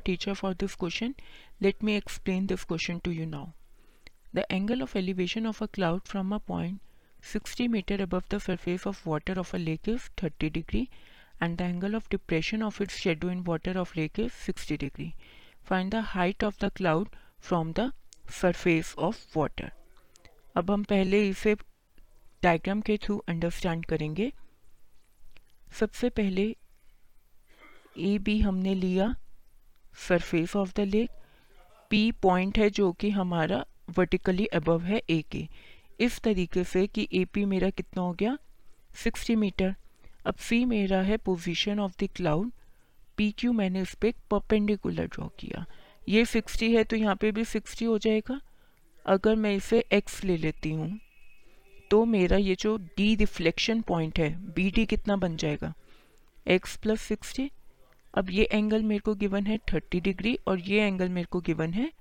teacher for this question. Let me explain this question to you now. The angle of elevation of a cloud from a point 60 meter above the surface of water of a lake is 30 degree and the angle of depression of its shadow in water of lake is 60 degree. Find the height of the cloud from the surface of water. अब हम पहले इसे diagram के through understand करेंगे सबसे पहले ए B हमने लिया surface of the lake P point है जो कि हमारा वर्टिकली अबव है ए के। इस तरीके से कि ए पी मेरा कितना हो गया? 60 मीटर अब सी मेरा है position of the cloud P Q मैंने इस पर परपेंडिकुलर ड्रॉ किया। ये 60 है तो यहाँ पे भी 60 हो जाएगा। अगर मैं इसे एक्स ले लेती हूँ तो मेरा ये जो डी रिफ्लेक्शन पॉइंट है बी डी कितना बन जाएगा? एक्स प्लस सिक्सटी अब ये एंगल मेरे को गिवन है थर्टी डिग्री और ये एंगल मेरे को गिवन है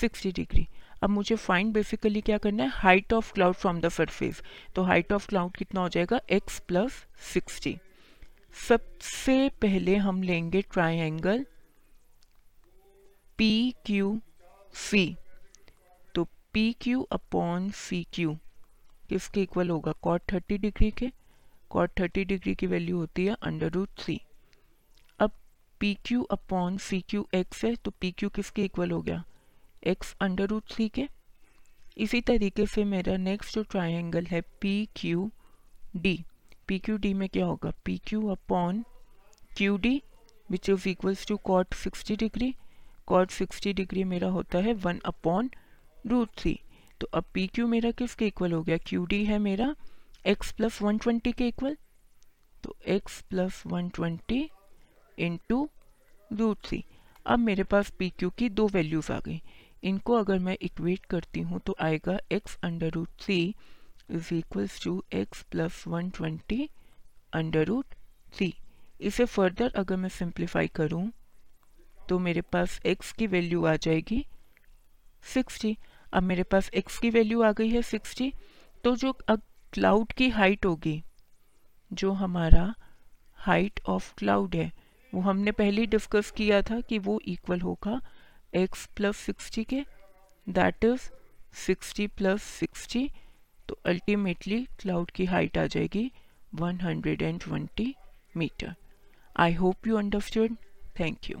सिक्सटी डिग्री अब मुझे फाइंड बेसिकली क्या करना है? Height of cloud from the surface तो हाइट ऑफ़ क्लाउड कितना हो जाएगा? एक्स प्लस सिक्सटी सबसे पहले हम लेंगे ट्राइंगल पी क्यू सी तो P Q upon C Q किसके इक्वल होगा? कॉट थर्टी डिग्री के. कॉट थर्टी डिग्री की वैल्यू होती है अंडर रूट अब P Q upon C Q X है तो पी क्यू किसके इक्वल हो गया? एक्स अंडर रूट थ्री के। इसी तरीके से मेरा नेक्स्ट जो ट्राइंगल है P Q D P Q D में क्या होगा? P Q upon Q D which is equals to cot sixty degree cot sixty degree मेरा होता है वन अपॉन रूट थ्री तो अब पी क्यू मेरा किसके इक्वल हो गया? क्यू डी है मेरा। एक्स प्लस वन ट्वेंटी के इक्वल तो X plus one twenty into root three अब मेरे पास पी क्यू की दो वैल्यूज़ आ गई। इनको अगर मैं इक्वेट करती हूँ तो आएगा X under root three is equals to X plus one twenty under root three इसे फर्दर अगर मैं सिंप्लीफाई करूँ तो मेरे पास एक्स की वैल्यू आ जाएगी सिक्सटी अब मेरे पास x की वैल्यू आ गई है 60 तो जो अब क्लाउड की हाइट होगी, जो हमारा हाइट ऑफ़ क्लाउड है वो हमने पहले डिस्कस किया था कि वो इक्वल होगा एक्स प्लस सिक्सटी के दैट इज़ 60 प्लस सिक्सटी तो अल्टीमेटली क्लाउड की हाइट आ जाएगी 120 metre I hope you understand thank you